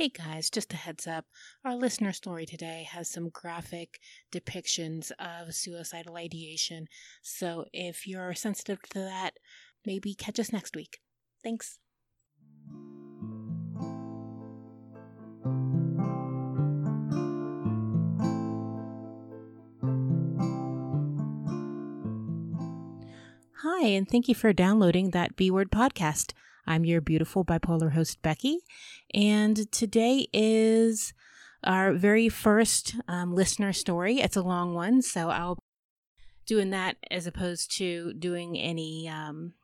Hey guys, just a heads up. Our listener story today has some graphic depictions of suicidal ideation. So if you're sensitive to that, maybe catch us next week. Thanks. Hi, and thank you for downloading that B Word podcast. I'm your beautiful bipolar host, Becky, and today is our very first um, listener story. It's a long one, so I'll doing that as opposed to doing any um,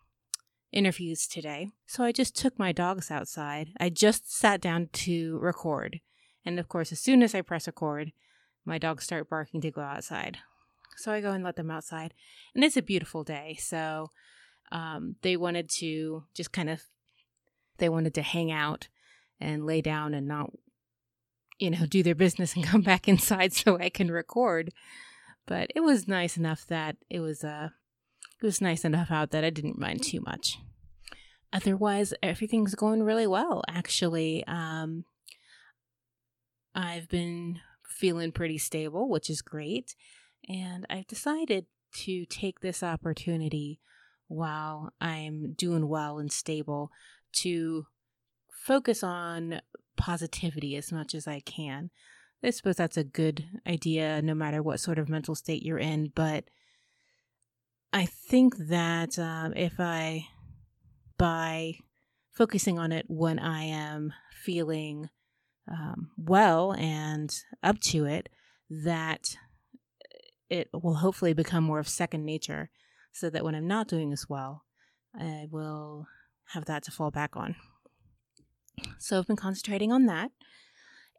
interviews today. So I just took my dogs outside. I just sat down to record, and of course, as soon as I press record, my dogs start barking to go outside. So I go and let them outside, and it's a beautiful day. So um, they wanted to just kind of they wanted to hang out and lay down and not you know do their business and come back inside so i can record. But it was nice enough that it was uh it was nice enough out that i didn't mind too much. Otherwise everything's going really well actually. Um i've been feeling pretty stable which is great. And i've decided to take this opportunity while i'm doing well and stable to focus on positivity as much as I can. I suppose that's a good idea no matter what sort of mental state you're in, but I think that um, if I, by focusing on it when I am feeling um, well and up to it, that it will hopefully become more of second nature so that when I'm not doing as well, I will have that to fall back on. So I've been concentrating on that.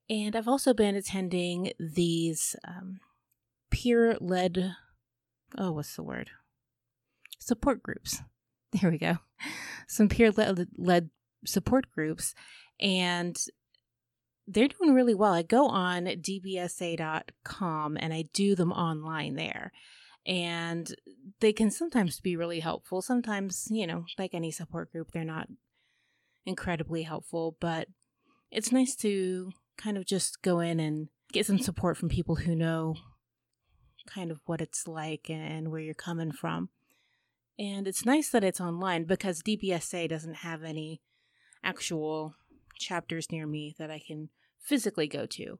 And I've also been attending these um, peer led, oh, what's the word? Support groups. There we go. Some peer led support groups. And they're doing really well. I go on dbsa.com and I do them online there and they can sometimes be really helpful. Sometimes, you know, like any support group, they're not incredibly helpful, but it's nice to kind of just go in and get some support from people who know kind of what it's like and where you're coming from. And it's nice that it's online because DBSA doesn't have any actual chapters near me that I can physically go to,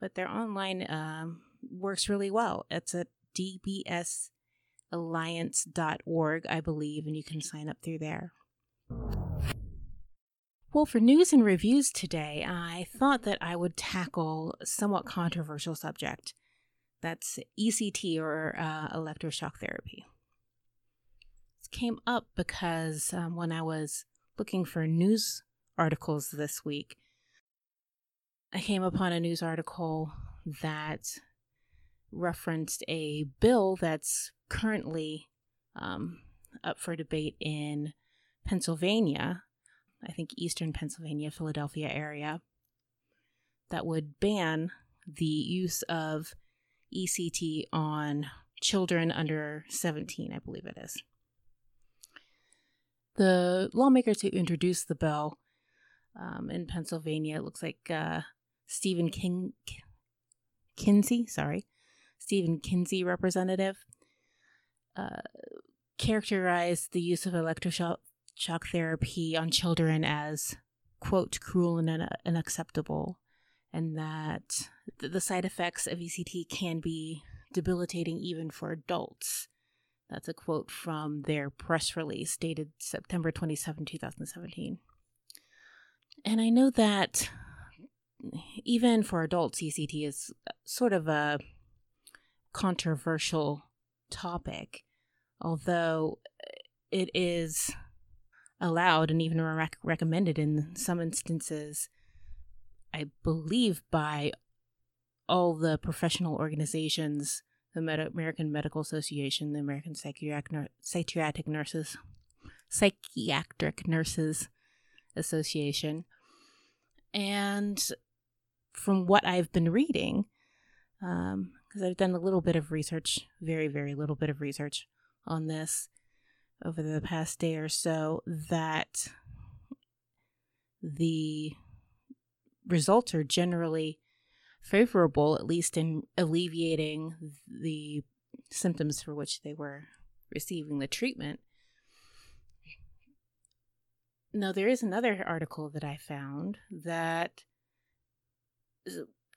but their online um, works really well. It's at dbsalliance.org, I believe, and you can sign up through there. Well, for news and reviews today, I thought that I would tackle a somewhat controversial subject. That's ECT or uh, electroshock therapy. This came up because um, when I was looking for news articles this week, I came upon a news article that referenced a bill that's currently um, up for debate in Pennsylvania, I think eastern Pennsylvania, Philadelphia area, that would ban the use of ECT on children under 17, I believe it is. The lawmakers who introduced the bill um, in Pennsylvania, it looks like uh, Stephen King, Kinsey, sorry, Stephen Kinsey representative, uh, characterized the use of electroshock therapy on children as, quote, cruel and un- unacceptable, and that the side effects of ECT can be debilitating even for adults. That's a quote from their press release dated September 27, 2017. And I know that even for adults, ECT is sort of a controversial topic, although it is allowed and even rec- recommended in some instances, I believe, by all the professional organizations the American Medical Association, the American Psychiatric, Psychiatric Nurses, Psychiatric Nurses Association. And from what I've been reading, um, because I've done a little bit of research, very, very little bit of research on this over the past day or so, that the results are generally favorable, at least in alleviating the symptoms for which they were receiving the treatment. Now, there is another article that I found that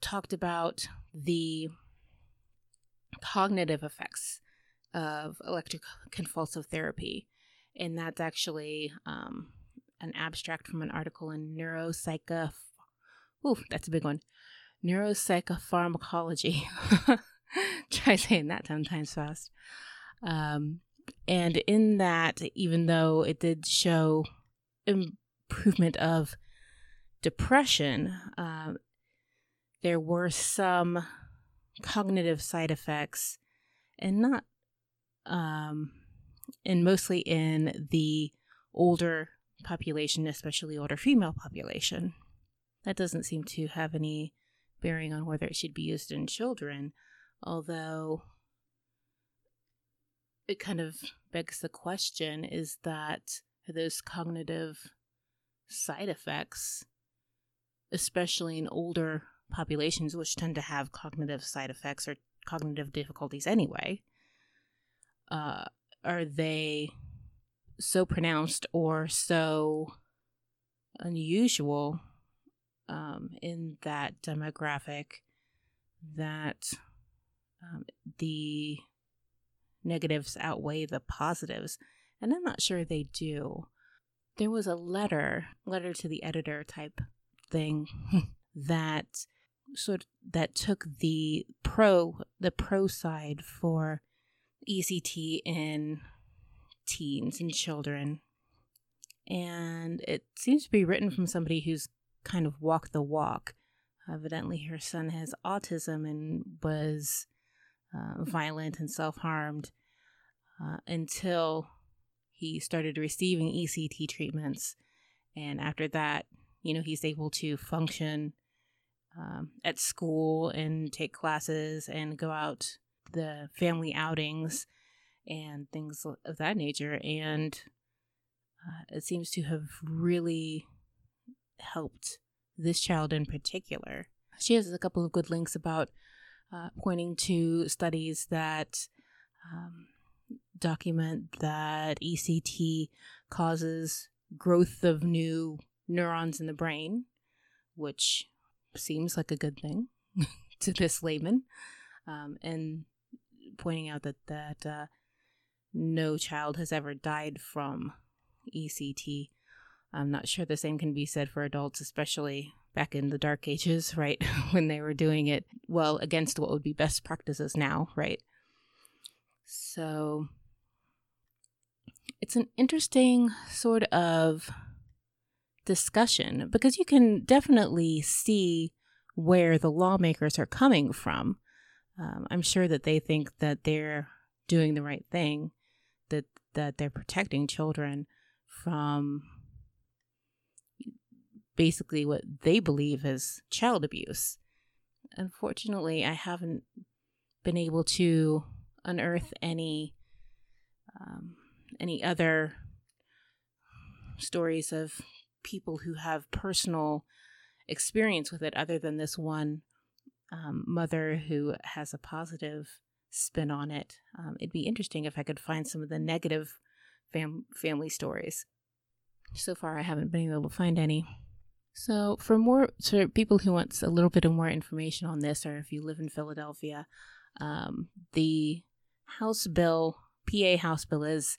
talked about the cognitive effects of electroconvulsive therapy. And that's actually um, an abstract from an article in Neuropsycho. Ooh, that's a big one. Neuropsychopharmacology. Try saying that sometimes fast. Um, and in that, even though it did show improvement of depression, um, there were some cognitive side effects, and not, um, and mostly in the older population, especially older female population. That doesn't seem to have any bearing on whether it should be used in children, although it kind of begs the question is that those cognitive side effects, especially in older populations, which tend to have cognitive side effects or cognitive difficulties anyway, uh, are they so pronounced or so unusual um, in that demographic that um, the negatives outweigh the positives. And I'm not sure they do. There was a letter, letter to the editor type thing that sort of, that took the pro the pro side for ECT in teens and children. And it seems to be written from somebody who's kind of walked the walk. Evidently, her son has autism and was uh, violent and self harmed uh, until he started receiving ECT treatments. And after that, you know, he's able to function um, at school and take classes and go out the family outings and things of that nature. And uh, it seems to have really helped this child in particular. She has a couple of good links about uh, pointing to studies that um, document that ECT causes growth of new neurons in the brain, which seems like a good thing to this layman, um, and pointing out that that uh, no child has ever died from ECT. I'm not sure the same can be said for adults, especially back in the dark ages, right? when they were doing it well against what would be best practices now, right? So it's an interesting sort of discussion because you can definitely see where the lawmakers are coming from. Um, I'm sure that they think that they're doing the right thing that that they're protecting children from basically what they believe is child abuse. Unfortunately, I haven't been able to unearth any um, any other stories of people who have personal experience with it other than this one um, mother who has a positive spin on it. Um, it'd be interesting if I could find some of the negative fam- family stories. So far, I haven't been able to find any. So, for more for people who want a little bit of more information on this, or if you live in Philadelphia, um, the House bill, PA House bill, is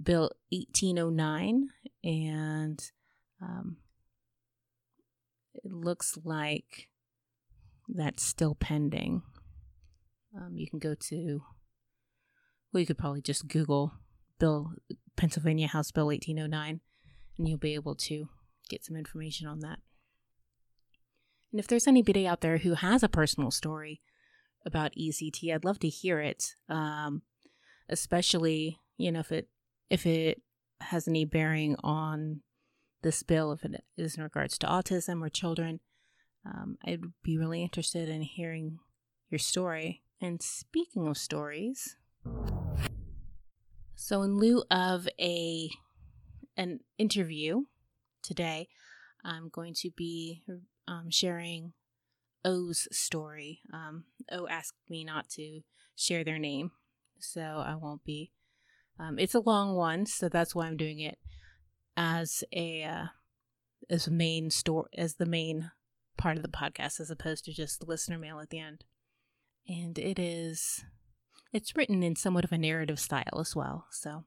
Bill 1809, and um, it looks like that's still pending. Um, you can go to, well, you could probably just Google Bill Pennsylvania House Bill 1809, and you'll be able to get some information on that. And if there's anybody out there who has a personal story about ECT, I'd love to hear it. Um, especially, you know, if it if it has any bearing on this bill, if it is in regards to autism or children. Um, I'd be really interested in hearing your story. And speaking of stories, so in lieu of a an interview today, I'm going to be um, sharing O's story. Um, o asked me not to share their name, so I won't be. Um, it's a long one, so that's why I'm doing it as a uh, as main store as the main part of the podcast, as opposed to just the listener mail at the end. And it is, it's written in somewhat of a narrative style as well, so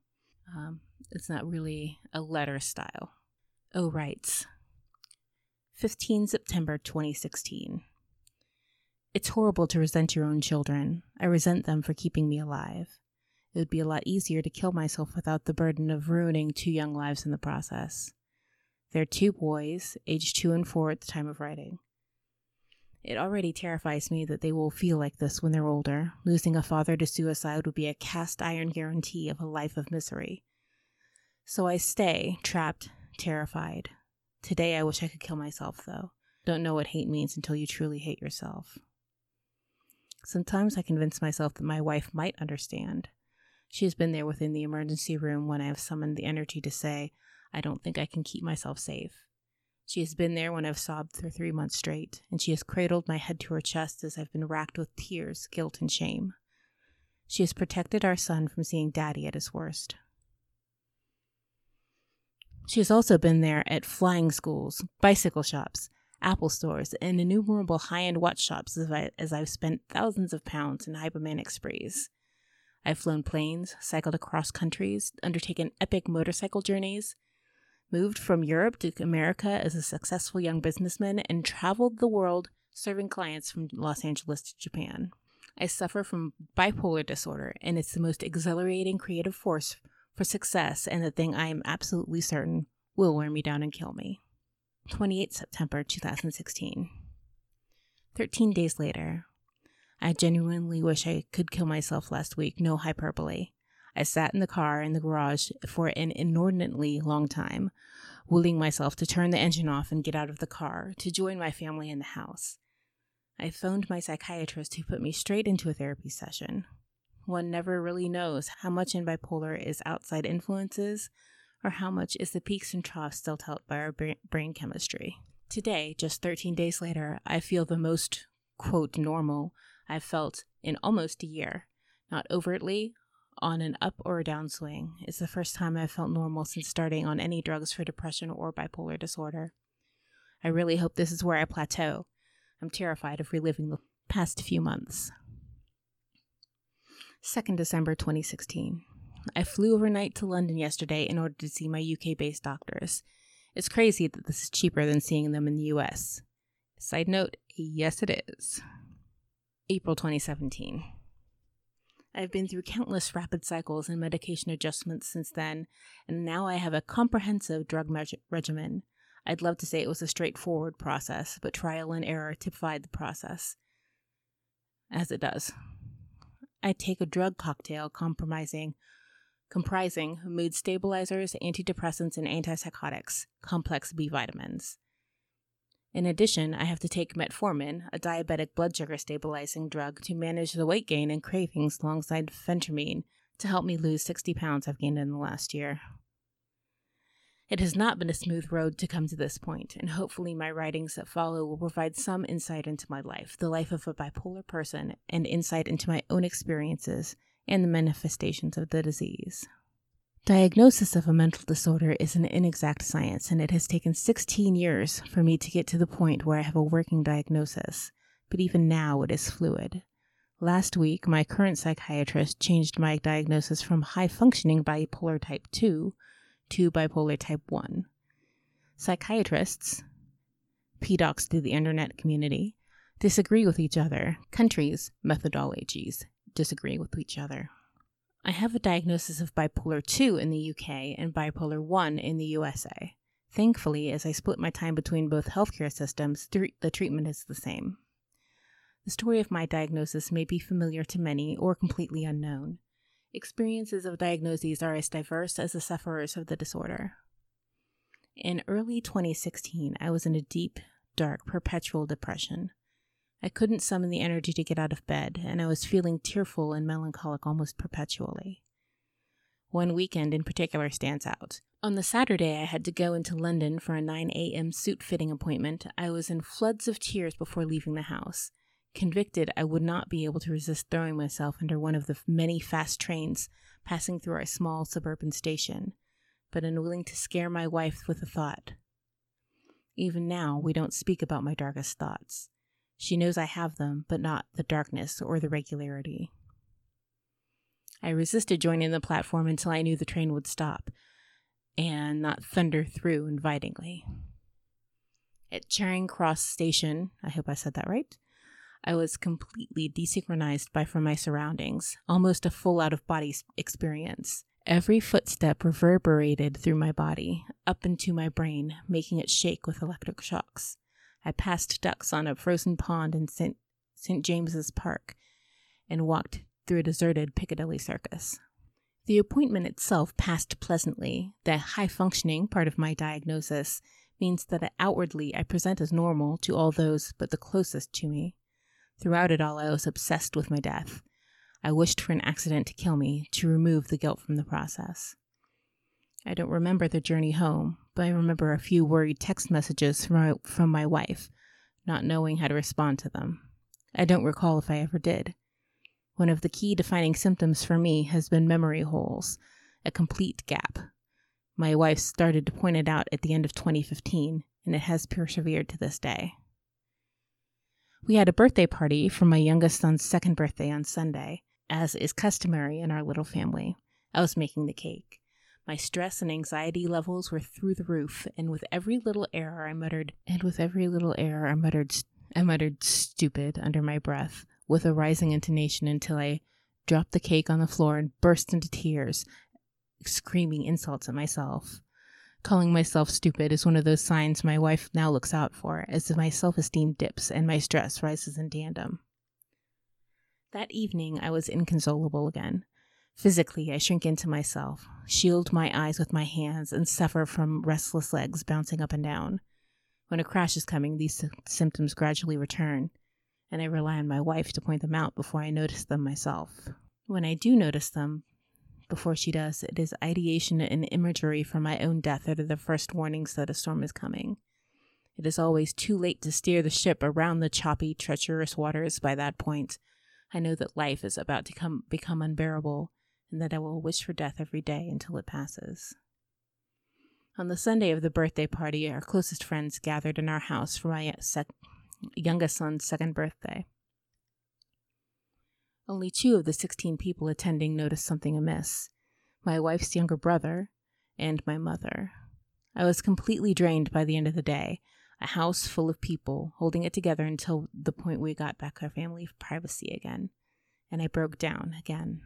um, it's not really a letter style. Oh writes, 15 September 2016. It's horrible to resent your own children. I resent them for keeping me alive. It would be a lot easier to kill myself without the burden of ruining two young lives in the process. They're two boys, aged two and four at the time of writing. It already terrifies me that they will feel like this when they're older. Losing a father to suicide would be a cast iron guarantee of a life of misery. So I stay, trapped, terrified. Today I wish I could kill myself, though. Don't know what hate means until you truly hate yourself. Sometimes I convince myself that my wife might understand. She has been there within the emergency room when I have summoned the energy to say, I don't think I can keep myself safe. She has been there when I've sobbed for three months straight, and she has cradled my head to her chest as I've been racked with tears, guilt, and shame. She has protected our son from seeing Daddy at his worst. She has also been there at flying schools, bicycle shops, Apple stores, and innumerable high end watch shops as, I, as I've spent thousands of pounds in hypomanic sprees. I've flown planes, cycled across countries, undertaken epic motorcycle journeys, moved from Europe to America as a successful young businessman, and traveled the world serving clients from Los Angeles to Japan. I suffer from bipolar disorder, and it's the most exhilarating creative force for success and the thing I am absolutely certain will wear me down and kill me. 28 September 2016. 13 days later, I genuinely wish I could kill myself last week, no hyperbole. I sat in the car in the garage for an inordinately long time, willing myself to turn the engine off and get out of the car to join my family in the house. I phoned my psychiatrist who put me straight into a therapy session. One never really knows how much in bipolar is outside influences or how much is the peaks and troughs dealt out by our brain chemistry. Today, just 13 days later, I feel the most, quote, normal I've felt in almost a year. Not overtly, on an up or a downswing. It's the first time I've felt normal since starting on any drugs for depression or bipolar disorder. I really hope this is where I plateau. I'm terrified of reliving the past few months. 2nd December 2016. I flew overnight to London yesterday in order to see my UK based doctors. It's crazy that this is cheaper than seeing them in the US. Side note, yes, it is. April 2017. I've been through countless rapid cycles and medication adjustments since then, and now I have a comprehensive drug regimen. I'd love to say it was a straightforward process, but trial and error typified the process. As it does. I take a drug cocktail compromising comprising mood stabilizers, antidepressants, and antipsychotics, complex B vitamins. In addition, I have to take metformin, a diabetic blood sugar stabilizing drug, to manage the weight gain and cravings alongside phentermine to help me lose 60 pounds I've gained in the last year. It has not been a smooth road to come to this point, and hopefully, my writings that follow will provide some insight into my life, the life of a bipolar person, and insight into my own experiences and the manifestations of the disease. Diagnosis of a mental disorder is an inexact science, and it has taken 16 years for me to get to the point where I have a working diagnosis, but even now it is fluid. Last week, my current psychiatrist changed my diagnosis from high functioning bipolar type 2 to bipolar type 1. Psychiatrists, PDocs to the internet community, disagree with each other, countries, methodologies, disagree with each other. I have a diagnosis of bipolar 2 in the UK and bipolar 1 in the USA. Thankfully, as I split my time between both healthcare systems, the treatment is the same. The story of my diagnosis may be familiar to many or completely unknown. Experiences of diagnoses are as diverse as the sufferers of the disorder. In early 2016, I was in a deep, dark, perpetual depression. I couldn't summon the energy to get out of bed, and I was feeling tearful and melancholic almost perpetually. One weekend in particular stands out On the Saturday I had to go into London for a 9 a.m. suit fitting appointment, I was in floods of tears before leaving the house. Convicted, I would not be able to resist throwing myself under one of the many fast trains passing through our small suburban station, but unwilling to scare my wife with the thought. Even now, we don't speak about my darkest thoughts. She knows I have them, but not the darkness or the regularity. I resisted joining the platform until I knew the train would stop and not thunder through invitingly. At Charing Cross Station, I hope I said that right, I was completely desynchronized by from my surroundings, almost a full out of body experience. Every footstep reverberated through my body, up into my brain, making it shake with electric shocks. I passed ducks on a frozen pond in St. St. James's Park and walked through a deserted Piccadilly circus. The appointment itself passed pleasantly. The high functioning part of my diagnosis means that outwardly I present as normal to all those but the closest to me. Throughout it all, I was obsessed with my death. I wished for an accident to kill me, to remove the guilt from the process. I don't remember the journey home, but I remember a few worried text messages from my, from my wife, not knowing how to respond to them. I don't recall if I ever did. One of the key defining symptoms for me has been memory holes, a complete gap. My wife started to point it out at the end of 2015, and it has persevered to this day. We had a birthday party for my youngest son's second birthday on Sunday, as is customary in our little family. I was making the cake. My stress and anxiety levels were through the roof, and with every little error I muttered, and with every little error I muttered, I muttered stupid under my breath with a rising intonation until I dropped the cake on the floor and burst into tears, screaming insults at myself. Calling myself stupid is one of those signs my wife now looks out for as my self esteem dips and my stress rises in tandem. That evening, I was inconsolable again. Physically, I shrink into myself, shield my eyes with my hands, and suffer from restless legs bouncing up and down. When a crash is coming, these symptoms gradually return, and I rely on my wife to point them out before I notice them myself. When I do notice them, before she does, it is ideation and imagery from my own death that are the first warnings that a storm is coming. It is always too late to steer the ship around the choppy, treacherous waters by that point. I know that life is about to come, become unbearable, and that I will wish for death every day until it passes. On the Sunday of the birthday party, our closest friends gathered in our house for my sec- youngest son's second birthday. Only two of the 16 people attending noticed something amiss my wife's younger brother and my mother. I was completely drained by the end of the day, a house full of people holding it together until the point we got back our family privacy again, and I broke down again.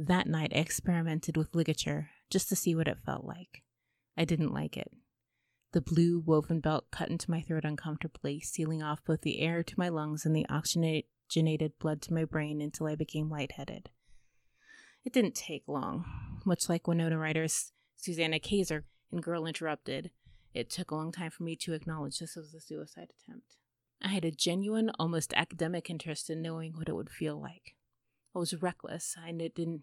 That night I experimented with ligature just to see what it felt like. I didn't like it. The blue woven belt cut into my throat uncomfortably, sealing off both the air to my lungs and the oxygenated blood to my brain until I became lightheaded. It didn't take long. Much like Winona Ryder's Susanna Kaysen in Girl Interrupted, it took a long time for me to acknowledge this was a suicide attempt. I had a genuine, almost academic interest in knowing what it would feel like. I was reckless. I didn't.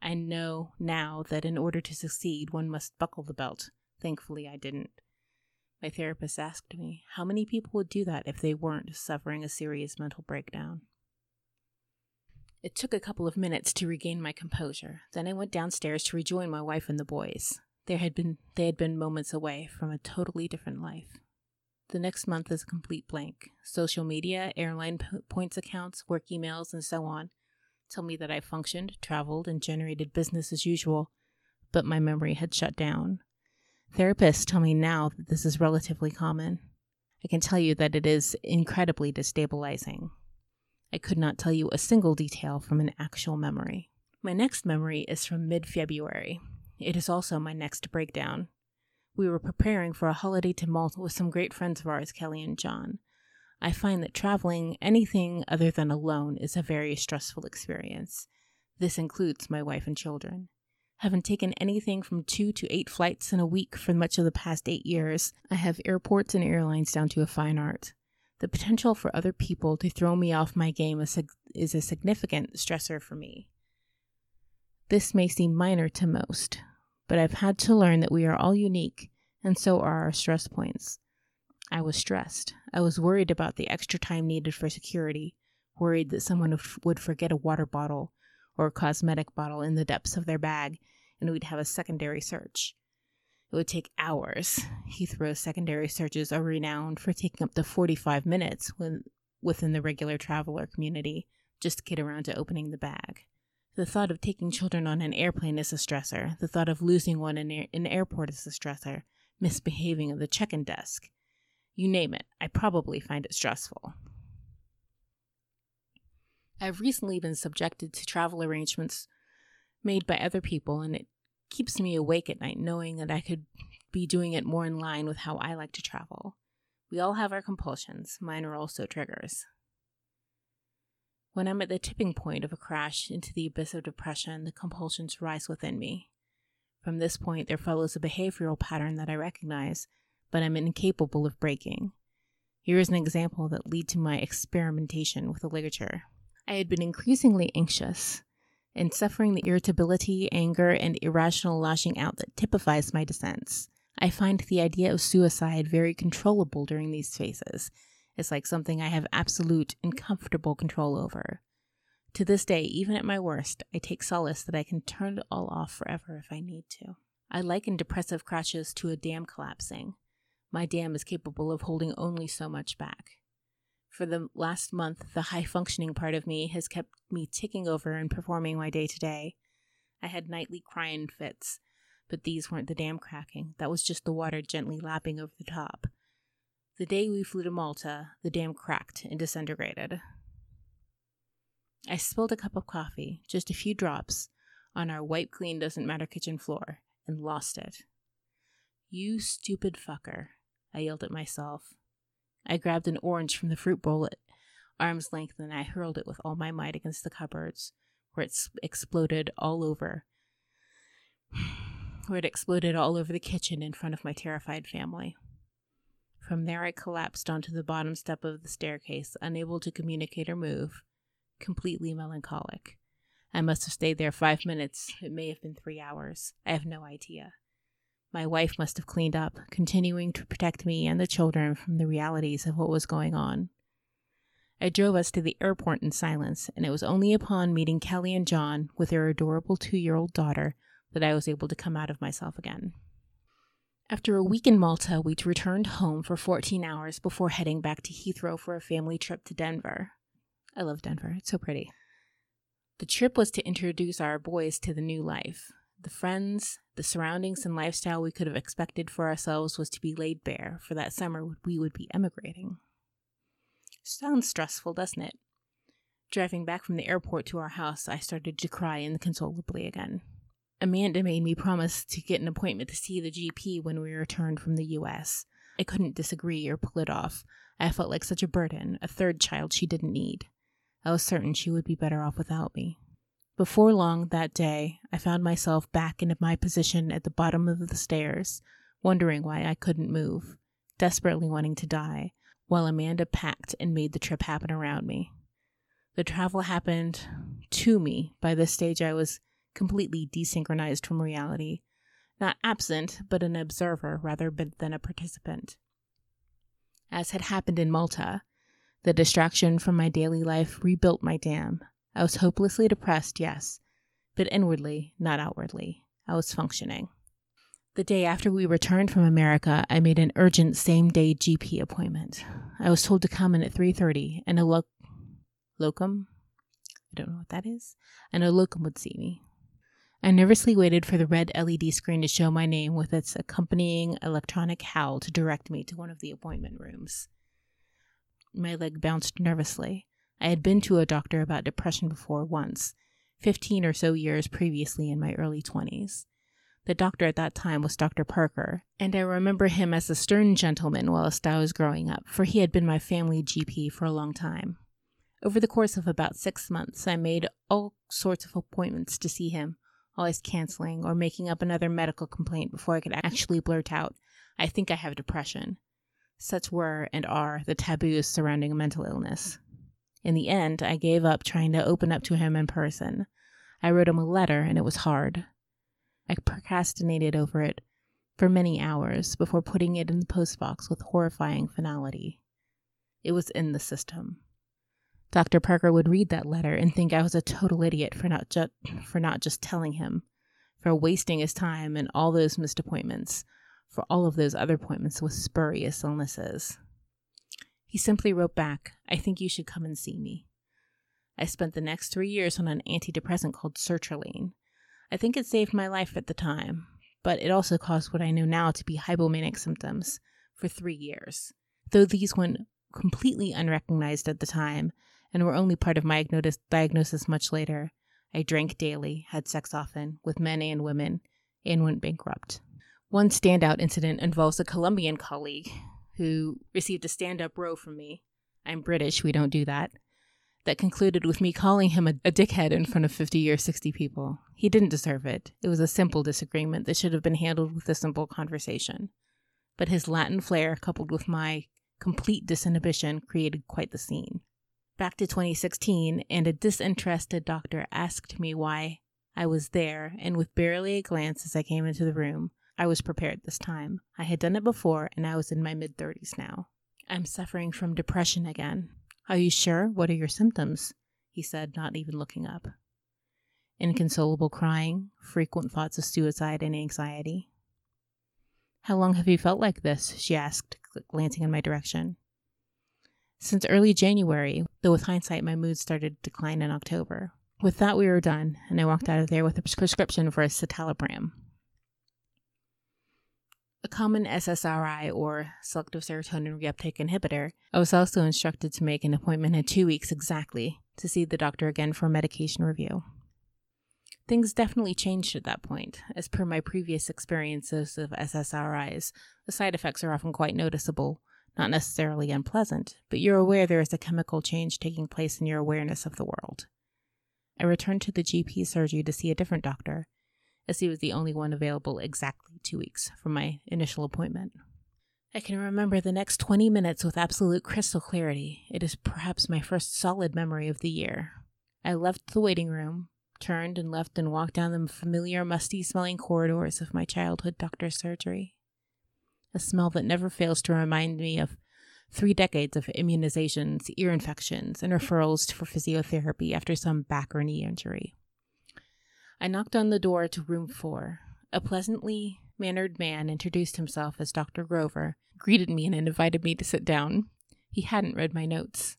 I know now that in order to succeed, one must buckle the belt. Thankfully, I didn't. My therapist asked me how many people would do that if they weren't suffering a serious mental breakdown. It took a couple of minutes to regain my composure. Then I went downstairs to rejoin my wife and the boys. There had been they had been moments away from a totally different life. The next month is a complete blank. Social media, airline p- points accounts, work emails, and so on tell me that I functioned, traveled, and generated business as usual, but my memory had shut down. Therapists tell me now that this is relatively common. I can tell you that it is incredibly destabilizing. I could not tell you a single detail from an actual memory. My next memory is from mid February. It is also my next breakdown. We were preparing for a holiday to Malta with some great friends of ours, Kelly and John. I find that traveling anything other than alone is a very stressful experience. This includes my wife and children. Having taken anything from two to eight flights in a week for much of the past eight years, I have airports and airlines down to a fine art. The potential for other people to throw me off my game is a, is a significant stressor for me. This may seem minor to most, but I've had to learn that we are all unique, and so are our stress points. I was stressed. I was worried about the extra time needed for security, worried that someone would forget a water bottle or a cosmetic bottle in the depths of their bag, and we'd have a secondary search. It would take hours. Heathrow's secondary searches are renowned for taking up to 45 minutes when, within the regular traveler community just to get around to opening the bag. The thought of taking children on an airplane is a stressor. The thought of losing one in an airport is a stressor. Misbehaving at the check in desk. You name it, I probably find it stressful. I've recently been subjected to travel arrangements made by other people, and it keeps me awake at night knowing that I could be doing it more in line with how I like to travel. We all have our compulsions, mine are also triggers. When I'm at the tipping point of a crash into the abyss of depression, the compulsions rise within me. From this point, there follows a behavioral pattern that I recognize, but I'm incapable of breaking. Here is an example that led to my experimentation with the ligature. I had been increasingly anxious, and suffering the irritability, anger, and irrational lashing out that typifies my descents. I find the idea of suicide very controllable during these phases. It's like something I have absolute and comfortable control over. To this day, even at my worst, I take solace that I can turn it all off forever if I need to. I liken depressive crashes to a dam collapsing. My dam is capable of holding only so much back. For the last month, the high functioning part of me has kept me ticking over and performing my day to day. I had nightly crying fits, but these weren't the dam cracking. That was just the water gently lapping over the top. The day we flew to Malta, the dam cracked and disintegrated. I spilled a cup of coffee, just a few drops, on our wipe clean doesn't matter kitchen floor and lost it. You stupid fucker, I yelled at myself. I grabbed an orange from the fruit bowl at arm's length and I hurled it with all my might against the cupboards, where it exploded all over. Where it exploded all over the kitchen in front of my terrified family. From there, I collapsed onto the bottom step of the staircase, unable to communicate or move, completely melancholic. I must have stayed there five minutes. It may have been three hours. I have no idea. My wife must have cleaned up, continuing to protect me and the children from the realities of what was going on. I drove us to the airport in silence, and it was only upon meeting Kelly and John with their adorable two year old daughter that I was able to come out of myself again. After a week in Malta, we returned home for 14 hours before heading back to Heathrow for a family trip to Denver. I love Denver, it's so pretty. The trip was to introduce our boys to the new life. The friends, the surroundings, and lifestyle we could have expected for ourselves was to be laid bare, for that summer we would be emigrating. Sounds stressful, doesn't it? Driving back from the airport to our house, I started to cry inconsolably again. Amanda made me promise to get an appointment to see the GP when we returned from the US. I couldn't disagree or pull it off. I felt like such a burden, a third child she didn't need. I was certain she would be better off without me. Before long that day, I found myself back in my position at the bottom of the stairs, wondering why I couldn't move, desperately wanting to die, while Amanda packed and made the trip happen around me. The travel happened to me. By this stage, I was completely desynchronized from reality, not absent, but an observer rather than a participant. As had happened in Malta, the distraction from my daily life rebuilt my dam, I was hopelessly depressed, yes, but inwardly, not outwardly. I was functioning. The day after we returned from America, I made an urgent same-day GP appointment. I was told to come in at 3:30 and a lo- locum, I don't know what that is, and a locum would see me. I nervously waited for the red LED screen to show my name with its accompanying electronic howl to direct me to one of the appointment rooms. My leg bounced nervously. I had been to a doctor about depression before once, 15 or so years previously in my early 20s. The doctor at that time was Dr. Parker, and I remember him as a stern gentleman whilst I was growing up, for he had been my family GP for a long time. Over the course of about six months, I made all sorts of appointments to see him, always canceling or making up another medical complaint before I could actually blurt out, I think I have depression. Such were and are the taboos surrounding mental illness. In the end, I gave up trying to open up to him in person. I wrote him a letter, and it was hard. I procrastinated over it for many hours before putting it in the postbox with horrifying finality. It was in the system. Dr. Parker would read that letter and think I was a total idiot for not ju- for not just telling him, for wasting his time and all those missed appointments, for all of those other appointments with spurious illnesses. He simply wrote back, I think you should come and see me. I spent the next three years on an antidepressant called sertraline. I think it saved my life at the time, but it also caused what I know now to be hypomanic symptoms for three years. Though these went completely unrecognized at the time and were only part of my diagnosis much later, I drank daily, had sex often, with men and women, and went bankrupt. One standout incident involves a Colombian colleague who received a stand up row from me. I'm British, we don't do that. That concluded with me calling him a, a dickhead in front of 50 or 60 people. He didn't deserve it. It was a simple disagreement that should have been handled with a simple conversation. But his Latin flair, coupled with my complete disinhibition, created quite the scene. Back to 2016, and a disinterested doctor asked me why I was there, and with barely a glance as I came into the room, I was prepared this time. I had done it before, and I was in my mid 30s now. I'm suffering from depression again. Are you sure? What are your symptoms? He said, not even looking up. Inconsolable crying, frequent thoughts of suicide and anxiety. How long have you felt like this? she asked, glancing in my direction. Since early January, though with hindsight, my mood started to decline in October. With that, we were done, and I walked out of there with a prescription for a citalopram a common SSRI or selective serotonin reuptake inhibitor, I was also instructed to make an appointment in two weeks exactly to see the doctor again for a medication review. Things definitely changed at that point. As per my previous experiences of SSRIs, the side effects are often quite noticeable, not necessarily unpleasant, but you're aware there is a chemical change taking place in your awareness of the world. I returned to the GP surgery to see a different doctor, as he was the only one available exactly two weeks from my initial appointment. I can remember the next 20 minutes with absolute crystal clarity. It is perhaps my first solid memory of the year. I left the waiting room, turned and left and walked down the familiar, musty smelling corridors of my childhood doctor's surgery. A smell that never fails to remind me of three decades of immunizations, ear infections, and referrals for physiotherapy after some back or knee injury. I knocked on the door to room four. A pleasantly mannered man introduced himself as Dr. Grover, greeted me, and invited me to sit down. He hadn't read my notes.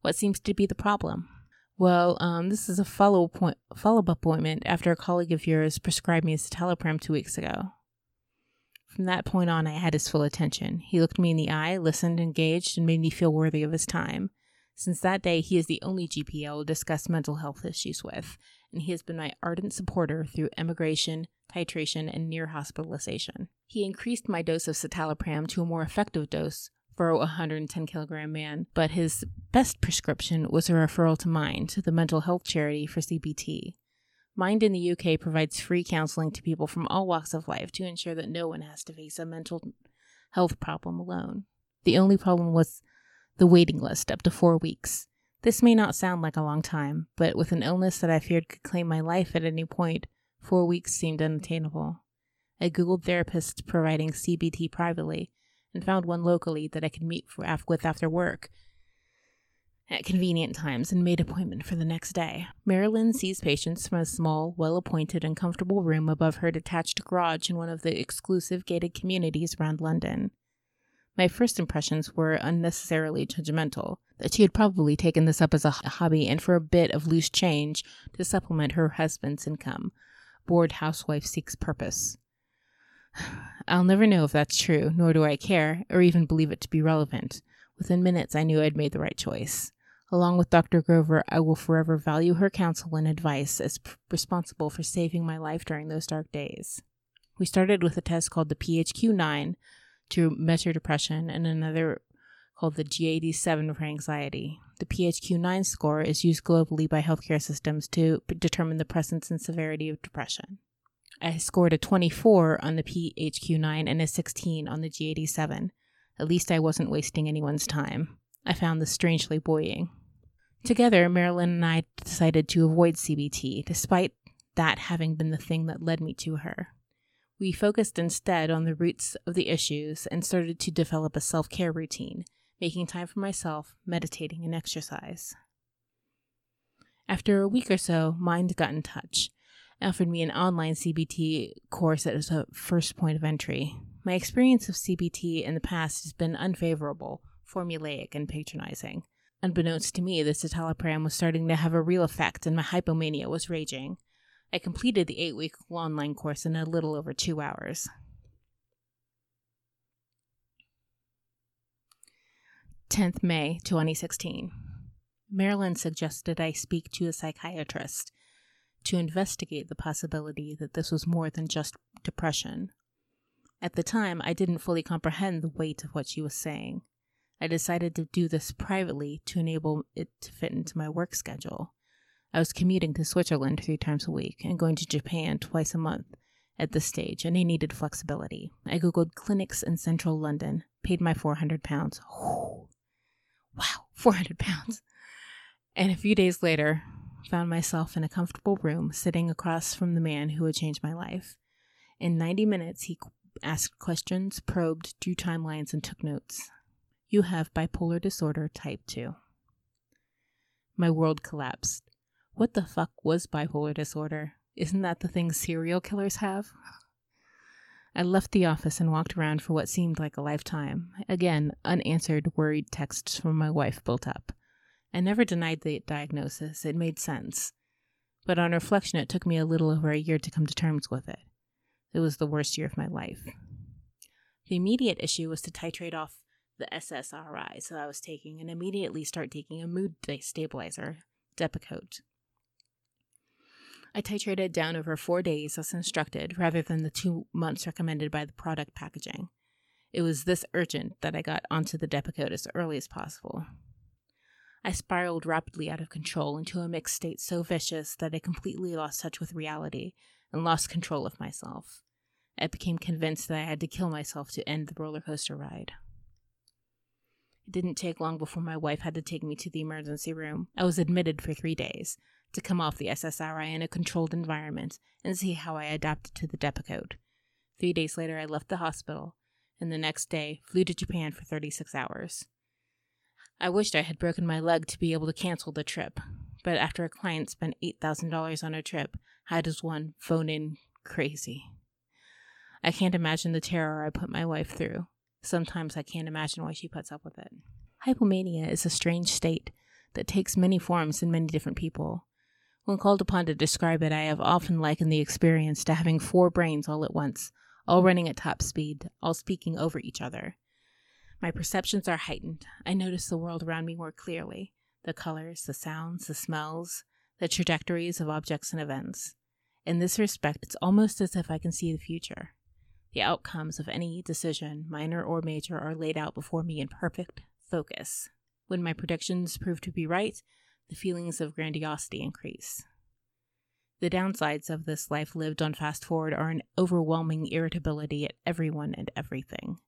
What seems to be the problem? Well, um, this is a follow-up appointment after a colleague of yours prescribed me a citalopram two weeks ago. From that point on, I had his full attention. He looked me in the eye, listened, engaged, and made me feel worthy of his time. Since that day, he is the only GP I will discuss mental health issues with, and he has been my ardent supporter through emigration, titration, and near hospitalization. He increased my dose of citalopram to a more effective dose for a 110 kilogram man, but his best prescription was a referral to Mind, the mental health charity for CBT. Mind in the UK provides free counseling to people from all walks of life to ensure that no one has to face a mental health problem alone. The only problem was the waiting list, up to four weeks. This may not sound like a long time, but with an illness that I feared could claim my life at any point, four weeks seemed unattainable. I googled therapists providing CBT privately and found one locally that I could meet with after work at convenient times and made appointment for the next day. Marilyn sees patients from a small, well-appointed and comfortable room above her detached garage in one of the exclusive gated communities around London. My first impressions were unnecessarily judgmental, that she had probably taken this up as a hobby and for a bit of loose change to supplement her husband's income. Bored housewife seeks purpose. I'll never know if that's true, nor do I care, or even believe it to be relevant. Within minutes, I knew I'd made the right choice. Along with Dr. Grover, I will forever value her counsel and advice as p- responsible for saving my life during those dark days. We started with a test called the PHQ 9, to measure depression and another called the GAD7 for anxiety. The PHQ-9 score is used globally by healthcare systems to determine the presence and severity of depression. I scored a 24 on the PHQ-9 and a 16 on the GAD7. At least I wasn't wasting anyone's time. I found this strangely buoying. Together, Marilyn and I decided to avoid CBT, despite that having been the thing that led me to her. We focused instead on the roots of the issues and started to develop a self care routine, making time for myself, meditating, and exercise. After a week or so, Mind got in touch, offered me an online CBT course as a first point of entry. My experience of CBT in the past has been unfavorable, formulaic, and patronizing. Unbeknownst to me, the citalopram was starting to have a real effect and my hypomania was raging. I completed the eight week online course in a little over two hours. Tenth May 2016. Marilyn suggested I speak to a psychiatrist to investigate the possibility that this was more than just depression. At the time, I didn't fully comprehend the weight of what she was saying. I decided to do this privately to enable it to fit into my work schedule. I was commuting to Switzerland three times a week and going to Japan twice a month at this stage, and I needed flexibility. I googled clinics in central London, paid my 400 pounds. wow, 400 pounds. And a few days later, found myself in a comfortable room sitting across from the man who had changed my life. In 90 minutes, he asked questions, probed, drew timelines, and took notes. You have bipolar disorder type 2. My world collapsed. What the fuck was bipolar disorder? Isn't that the thing serial killers have? I left the office and walked around for what seemed like a lifetime. Again, unanswered, worried texts from my wife built up. I never denied the diagnosis, it made sense. But on reflection, it took me a little over a year to come to terms with it. It was the worst year of my life. The immediate issue was to titrate off the SSRI, so I was taking, and immediately start taking a mood stabilizer, Depakote. I titrated down over four days as instructed, rather than the two months recommended by the product packaging. It was this urgent that I got onto the Depakote as early as possible. I spiraled rapidly out of control into a mixed state so vicious that I completely lost touch with reality and lost control of myself. I became convinced that I had to kill myself to end the roller coaster ride. It didn't take long before my wife had to take me to the emergency room. I was admitted for three days to come off the SSRI in a controlled environment and see how I adapted to the Depakote. Three days later, I left the hospital, and the next day flew to Japan for 36 hours. I wished I had broken my leg to be able to cancel the trip, but after a client spent $8,000 on a trip, how does one phone in crazy? I can't imagine the terror I put my wife through. Sometimes I can't imagine why she puts up with it. Hypomania is a strange state that takes many forms in many different people. When called upon to describe it, I have often likened the experience to having four brains all at once, all running at top speed, all speaking over each other. My perceptions are heightened. I notice the world around me more clearly the colors, the sounds, the smells, the trajectories of objects and events. In this respect, it's almost as if I can see the future. The outcomes of any decision, minor or major, are laid out before me in perfect focus. When my predictions prove to be right, the feelings of grandiosity increase. The downsides of this life lived on fast forward are an overwhelming irritability at everyone and everything.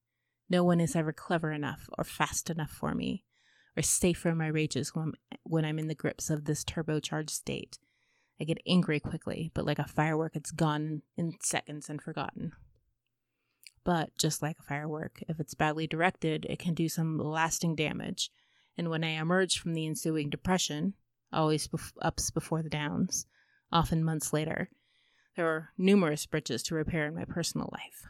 No one is ever clever enough or fast enough for me, or safe from my rages when, when I'm in the grips of this turbocharged state. I get angry quickly, but like a firework, it's gone in seconds and forgotten. But just like a firework, if it's badly directed, it can do some lasting damage. And when I emerge from the ensuing depression, always bef- ups before the downs, often months later, there are numerous bridges to repair in my personal life.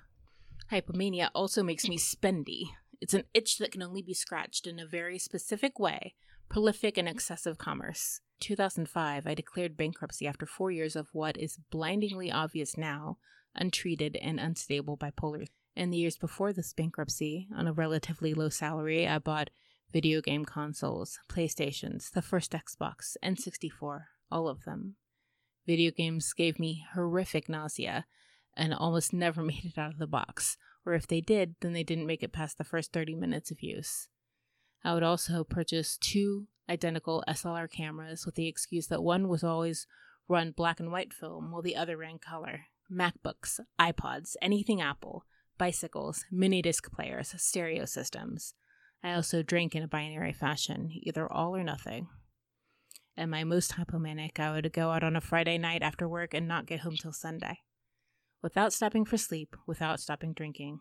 Hypomania also makes me spendy. It's an itch that can only be scratched in a very specific way prolific and excessive commerce. 2005, I declared bankruptcy after four years of what is blindingly obvious now untreated and unstable bipolar in the years before this bankruptcy, on a relatively low salary, I bought video game consoles, PlayStations, the first Xbox, N64, all of them. Video games gave me horrific nausea and almost never made it out of the box, or if they did, then they didn't make it past the first 30 minutes of use. I would also purchase two identical SLR cameras with the excuse that one was always run black and white film while the other ran color. MacBooks, iPods, anything Apple, bicycles, mini disc players, stereo systems. I also drank in a binary fashion, either all or nothing. And my most hypomanic, I would go out on a Friday night after work and not get home till Sunday. Without stopping for sleep, without stopping drinking.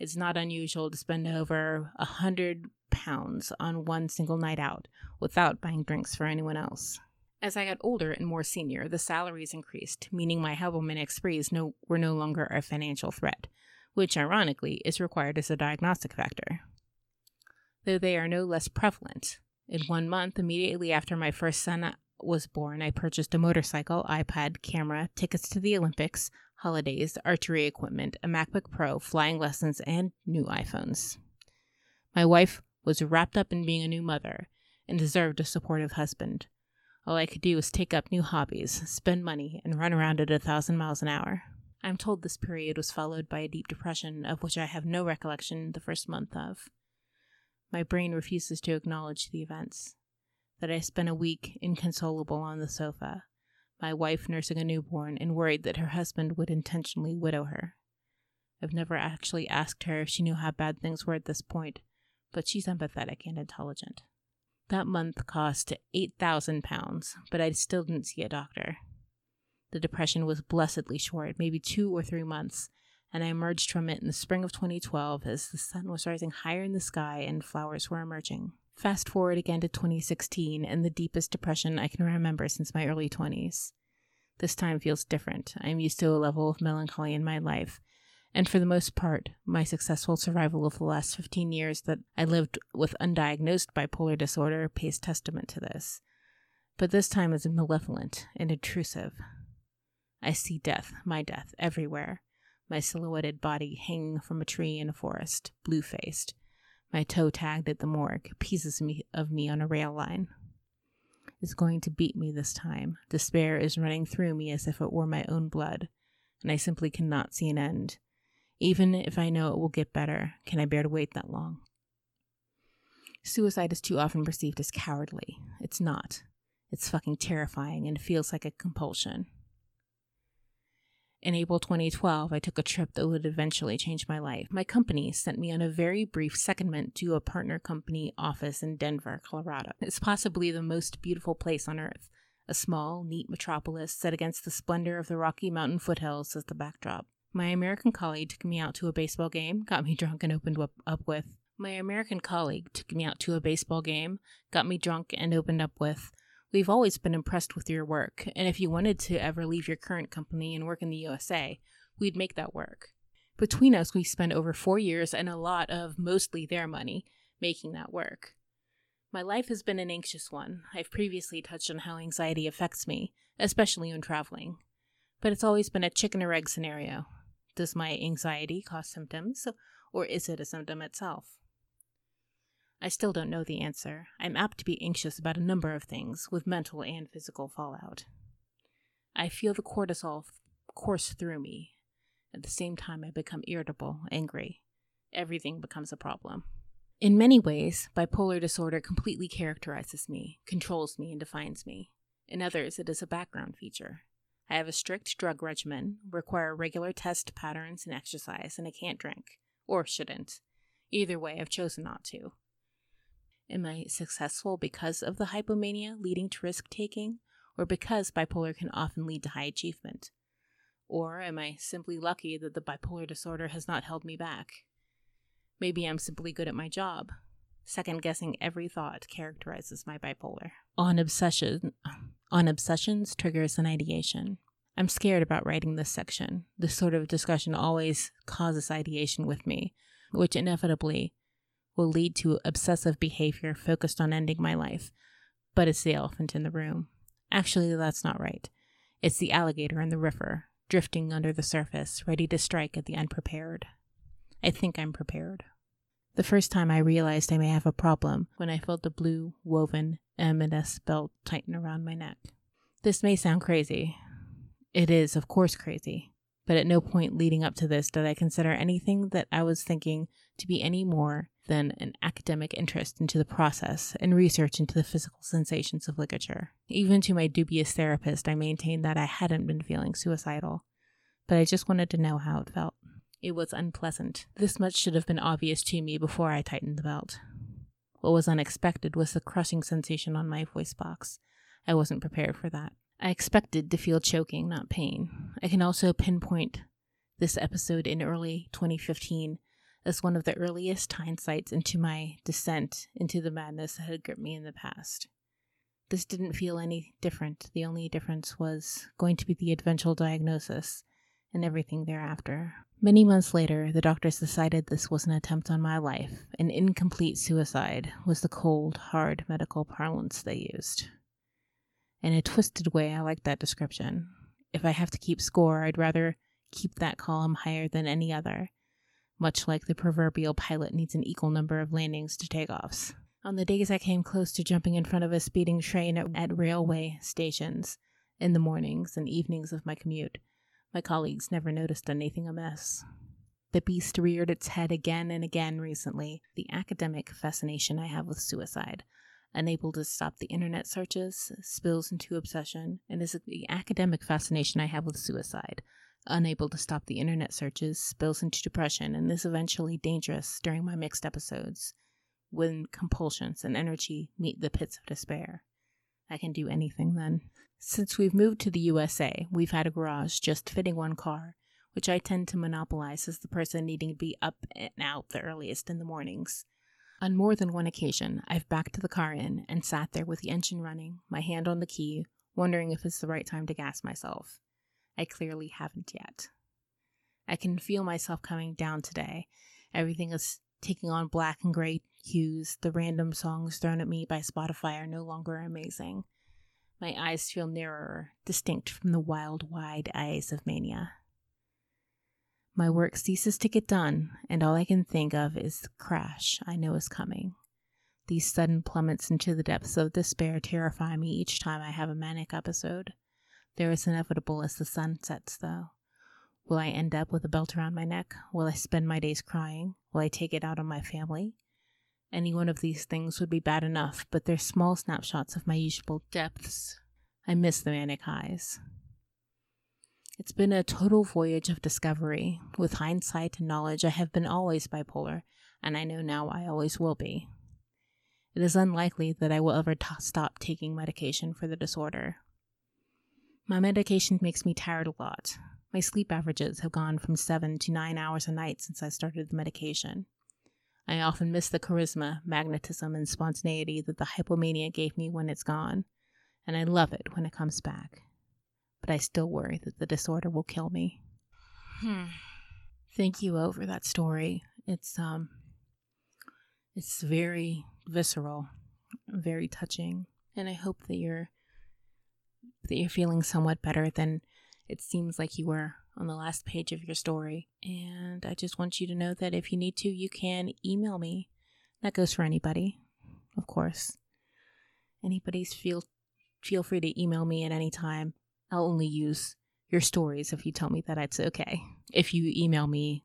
It's not unusual to spend over a hundred pounds on one single night out without buying drinks for anyone else. As I got older and more senior, the salaries increased, meaning my hypomanic sprees no, were no longer a financial threat, which ironically is required as a diagnostic factor. Though they are no less prevalent. In one month, immediately after my first son was born, I purchased a motorcycle, iPad, camera, tickets to the Olympics, holidays, archery equipment, a MacBook Pro, flying lessons, and new iPhones. My wife was wrapped up in being a new mother and deserved a supportive husband. All I could do was take up new hobbies, spend money, and run around at a thousand miles an hour. I'm told this period was followed by a deep depression of which I have no recollection the first month of. My brain refuses to acknowledge the events. That I spent a week inconsolable on the sofa, my wife nursing a newborn and worried that her husband would intentionally widow her. I've never actually asked her if she knew how bad things were at this point, but she's empathetic and intelligent. That month cost £8,000, but I still didn't see a doctor. The depression was blessedly short, maybe two or three months, and I emerged from it in the spring of 2012 as the sun was rising higher in the sky and flowers were emerging. Fast forward again to 2016 and the deepest depression I can remember since my early 20s. This time feels different. I'm used to a level of melancholy in my life, and for the most part, my successful survival of the last 15 years that I lived with undiagnosed bipolar disorder pays testament to this. But this time is malevolent and intrusive. I see death, my death, everywhere. My silhouetted body hanging from a tree in a forest, blue faced. My toe tagged at the morgue, pieces of me on a rail line. It's going to beat me this time. Despair is running through me as if it were my own blood, and I simply cannot see an end. Even if I know it will get better, can I bear to wait that long? Suicide is too often perceived as cowardly. It's not. It's fucking terrifying and feels like a compulsion. In April 2012, I took a trip that would eventually change my life. My company sent me on a very brief secondment to a partner company office in Denver, Colorado. It's possibly the most beautiful place on earth. A small, neat metropolis set against the splendor of the Rocky Mountain foothills as the backdrop. My American colleague took me out to a baseball game, got me drunk, and opened up, with. My American colleague took me out to a baseball game, got me drunk, and opened up with. We've always been impressed with your work, and if you wanted to ever leave your current company and work in the USA, we'd make that work. Between us, we spent over four years and a lot of mostly their money making that work. My life has been an anxious one. I've previously touched on how anxiety affects me, especially when traveling. But it's always been a chicken or egg scenario. Does my anxiety cause symptoms, or is it a symptom itself? I still don't know the answer. I'm apt to be anxious about a number of things, with mental and physical fallout. I feel the cortisol course through me. At the same time, I become irritable, angry. Everything becomes a problem. In many ways, bipolar disorder completely characterizes me, controls me, and defines me. In others, it is a background feature. I have a strict drug regimen, require regular test patterns and exercise, and I can't drink. Or shouldn't. Either way, I've chosen not to. Am I successful because of the hypomania leading to risk taking, or because bipolar can often lead to high achievement? Or am I simply lucky that the bipolar disorder has not held me back? Maybe I'm simply good at my job. Second guessing every thought characterizes my bipolar. On obsession, on obsessions triggers an ideation. I'm scared about writing this section. This sort of discussion always causes ideation with me, which inevitably will lead to obsessive behavior focused on ending my life. But it's the elephant in the room. Actually, that's not right. It's the alligator in the river, drifting under the surface, ready to strike at the unprepared. I think I'm prepared. The first time I realized I may have a problem when I felt the blue woven M&S belt tighten around my neck. This may sound crazy. It is, of course, crazy. But at no point leading up to this did I consider anything that I was thinking to be any more than an academic interest into the process and research into the physical sensations of ligature. Even to my dubious therapist, I maintained that I hadn't been feeling suicidal, but I just wanted to know how it felt. It was unpleasant. This much should have been obvious to me before I tightened the belt. What was unexpected was the crushing sensation on my voice box, I wasn't prepared for that. I expected to feel choking, not pain. I can also pinpoint this episode in early 2015 as one of the earliest hindsights into my descent into the madness that had gripped me in the past. This didn't feel any different. The only difference was going to be the eventual diagnosis and everything thereafter. Many months later, the doctors decided this was an attempt on my life. An incomplete suicide was the cold, hard medical parlance they used. In a twisted way, I like that description. If I have to keep score, I'd rather keep that column higher than any other, much like the proverbial pilot needs an equal number of landings to takeoffs. On the days I came close to jumping in front of a speeding train at, at railway stations in the mornings and evenings of my commute, my colleagues never noticed anything amiss. The beast reared its head again and again recently, the academic fascination I have with suicide. Unable to stop the internet searches, spills into obsession, and is the academic fascination I have with suicide. Unable to stop the internet searches, spills into depression, and is eventually dangerous during my mixed episodes, when compulsions and energy meet the pits of despair. I can do anything then. Since we've moved to the USA, we've had a garage just fitting one car, which I tend to monopolize as the person needing to be up and out the earliest in the mornings. On more than one occasion, I've backed the car in and sat there with the engine running, my hand on the key, wondering if it's the right time to gas myself. I clearly haven't yet. I can feel myself coming down today. Everything is taking on black and gray hues. The random songs thrown at me by Spotify are no longer amazing. My eyes feel nearer, distinct from the wild, wide eyes of mania. My work ceases to get done, and all I can think of is the crash I know is coming. These sudden plummets into the depths of despair terrify me each time I have a manic episode. They're as inevitable as the sun sets, though. Will I end up with a belt around my neck? Will I spend my days crying? Will I take it out on my family? Any one of these things would be bad enough, but they're small snapshots of my usual depths. I miss the manic highs. It's been a total voyage of discovery. With hindsight and knowledge, I have been always bipolar, and I know now I always will be. It is unlikely that I will ever t- stop taking medication for the disorder. My medication makes me tired a lot. My sleep averages have gone from seven to nine hours a night since I started the medication. I often miss the charisma, magnetism, and spontaneity that the hypomania gave me when it's gone, and I love it when it comes back. But I still worry that the disorder will kill me. Hmm. Thank you over that story. It's um it's very visceral, very touching, and I hope that you're that you're feeling somewhat better than it seems like you were on the last page of your story. And I just want you to know that if you need to, you can email me. That goes for anybody, of course. Anybody's feel feel free to email me at any time. I'll only use your stories if you tell me that it's okay. If you email me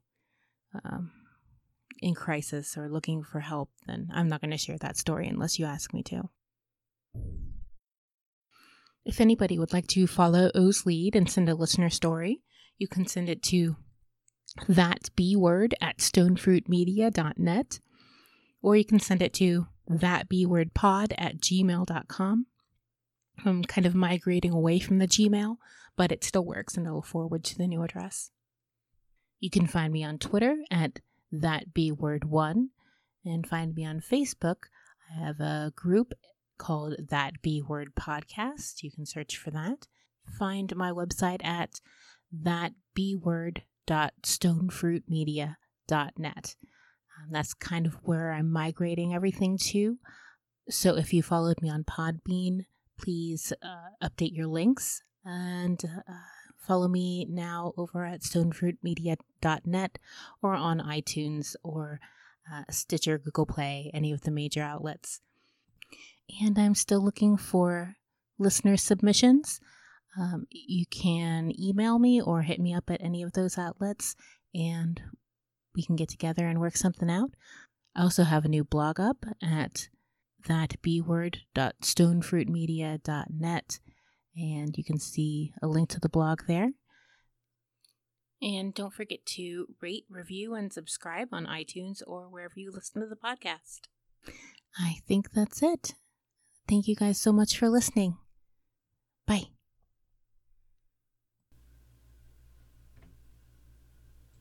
um, in crisis or looking for help, then I'm not going to share that story unless you ask me to. If anybody would like to follow O's lead and send a listener story, you can send it to that B word at stonefruitmedia.net, or you can send it to that B word pod at gmail.com. I'm kind of migrating away from the Gmail, but it still works and it'll forward to the new address. You can find me on Twitter at that B word one and find me on Facebook. I have a group called That B Word Podcast. You can search for that. Find my website at that bword.stonefruitmedia.net. Um, that's kind of where I'm migrating everything to. So if you followed me on Podbean, please uh, update your links and uh, follow me now over at stonefruitmedia.net or on iTunes or uh, Stitcher, Google Play, any of the major outlets. And I'm still looking for listener submissions. Um, you can email me or hit me up at any of those outlets and we can get together and work something out. I also have a new blog up at thatbword.stonefruitmedia.net and you can see a link to the blog there. And don't forget to rate, review, and subscribe on iTunes or wherever you listen to the podcast. I think that's it. Thank you guys so much for listening. Bye.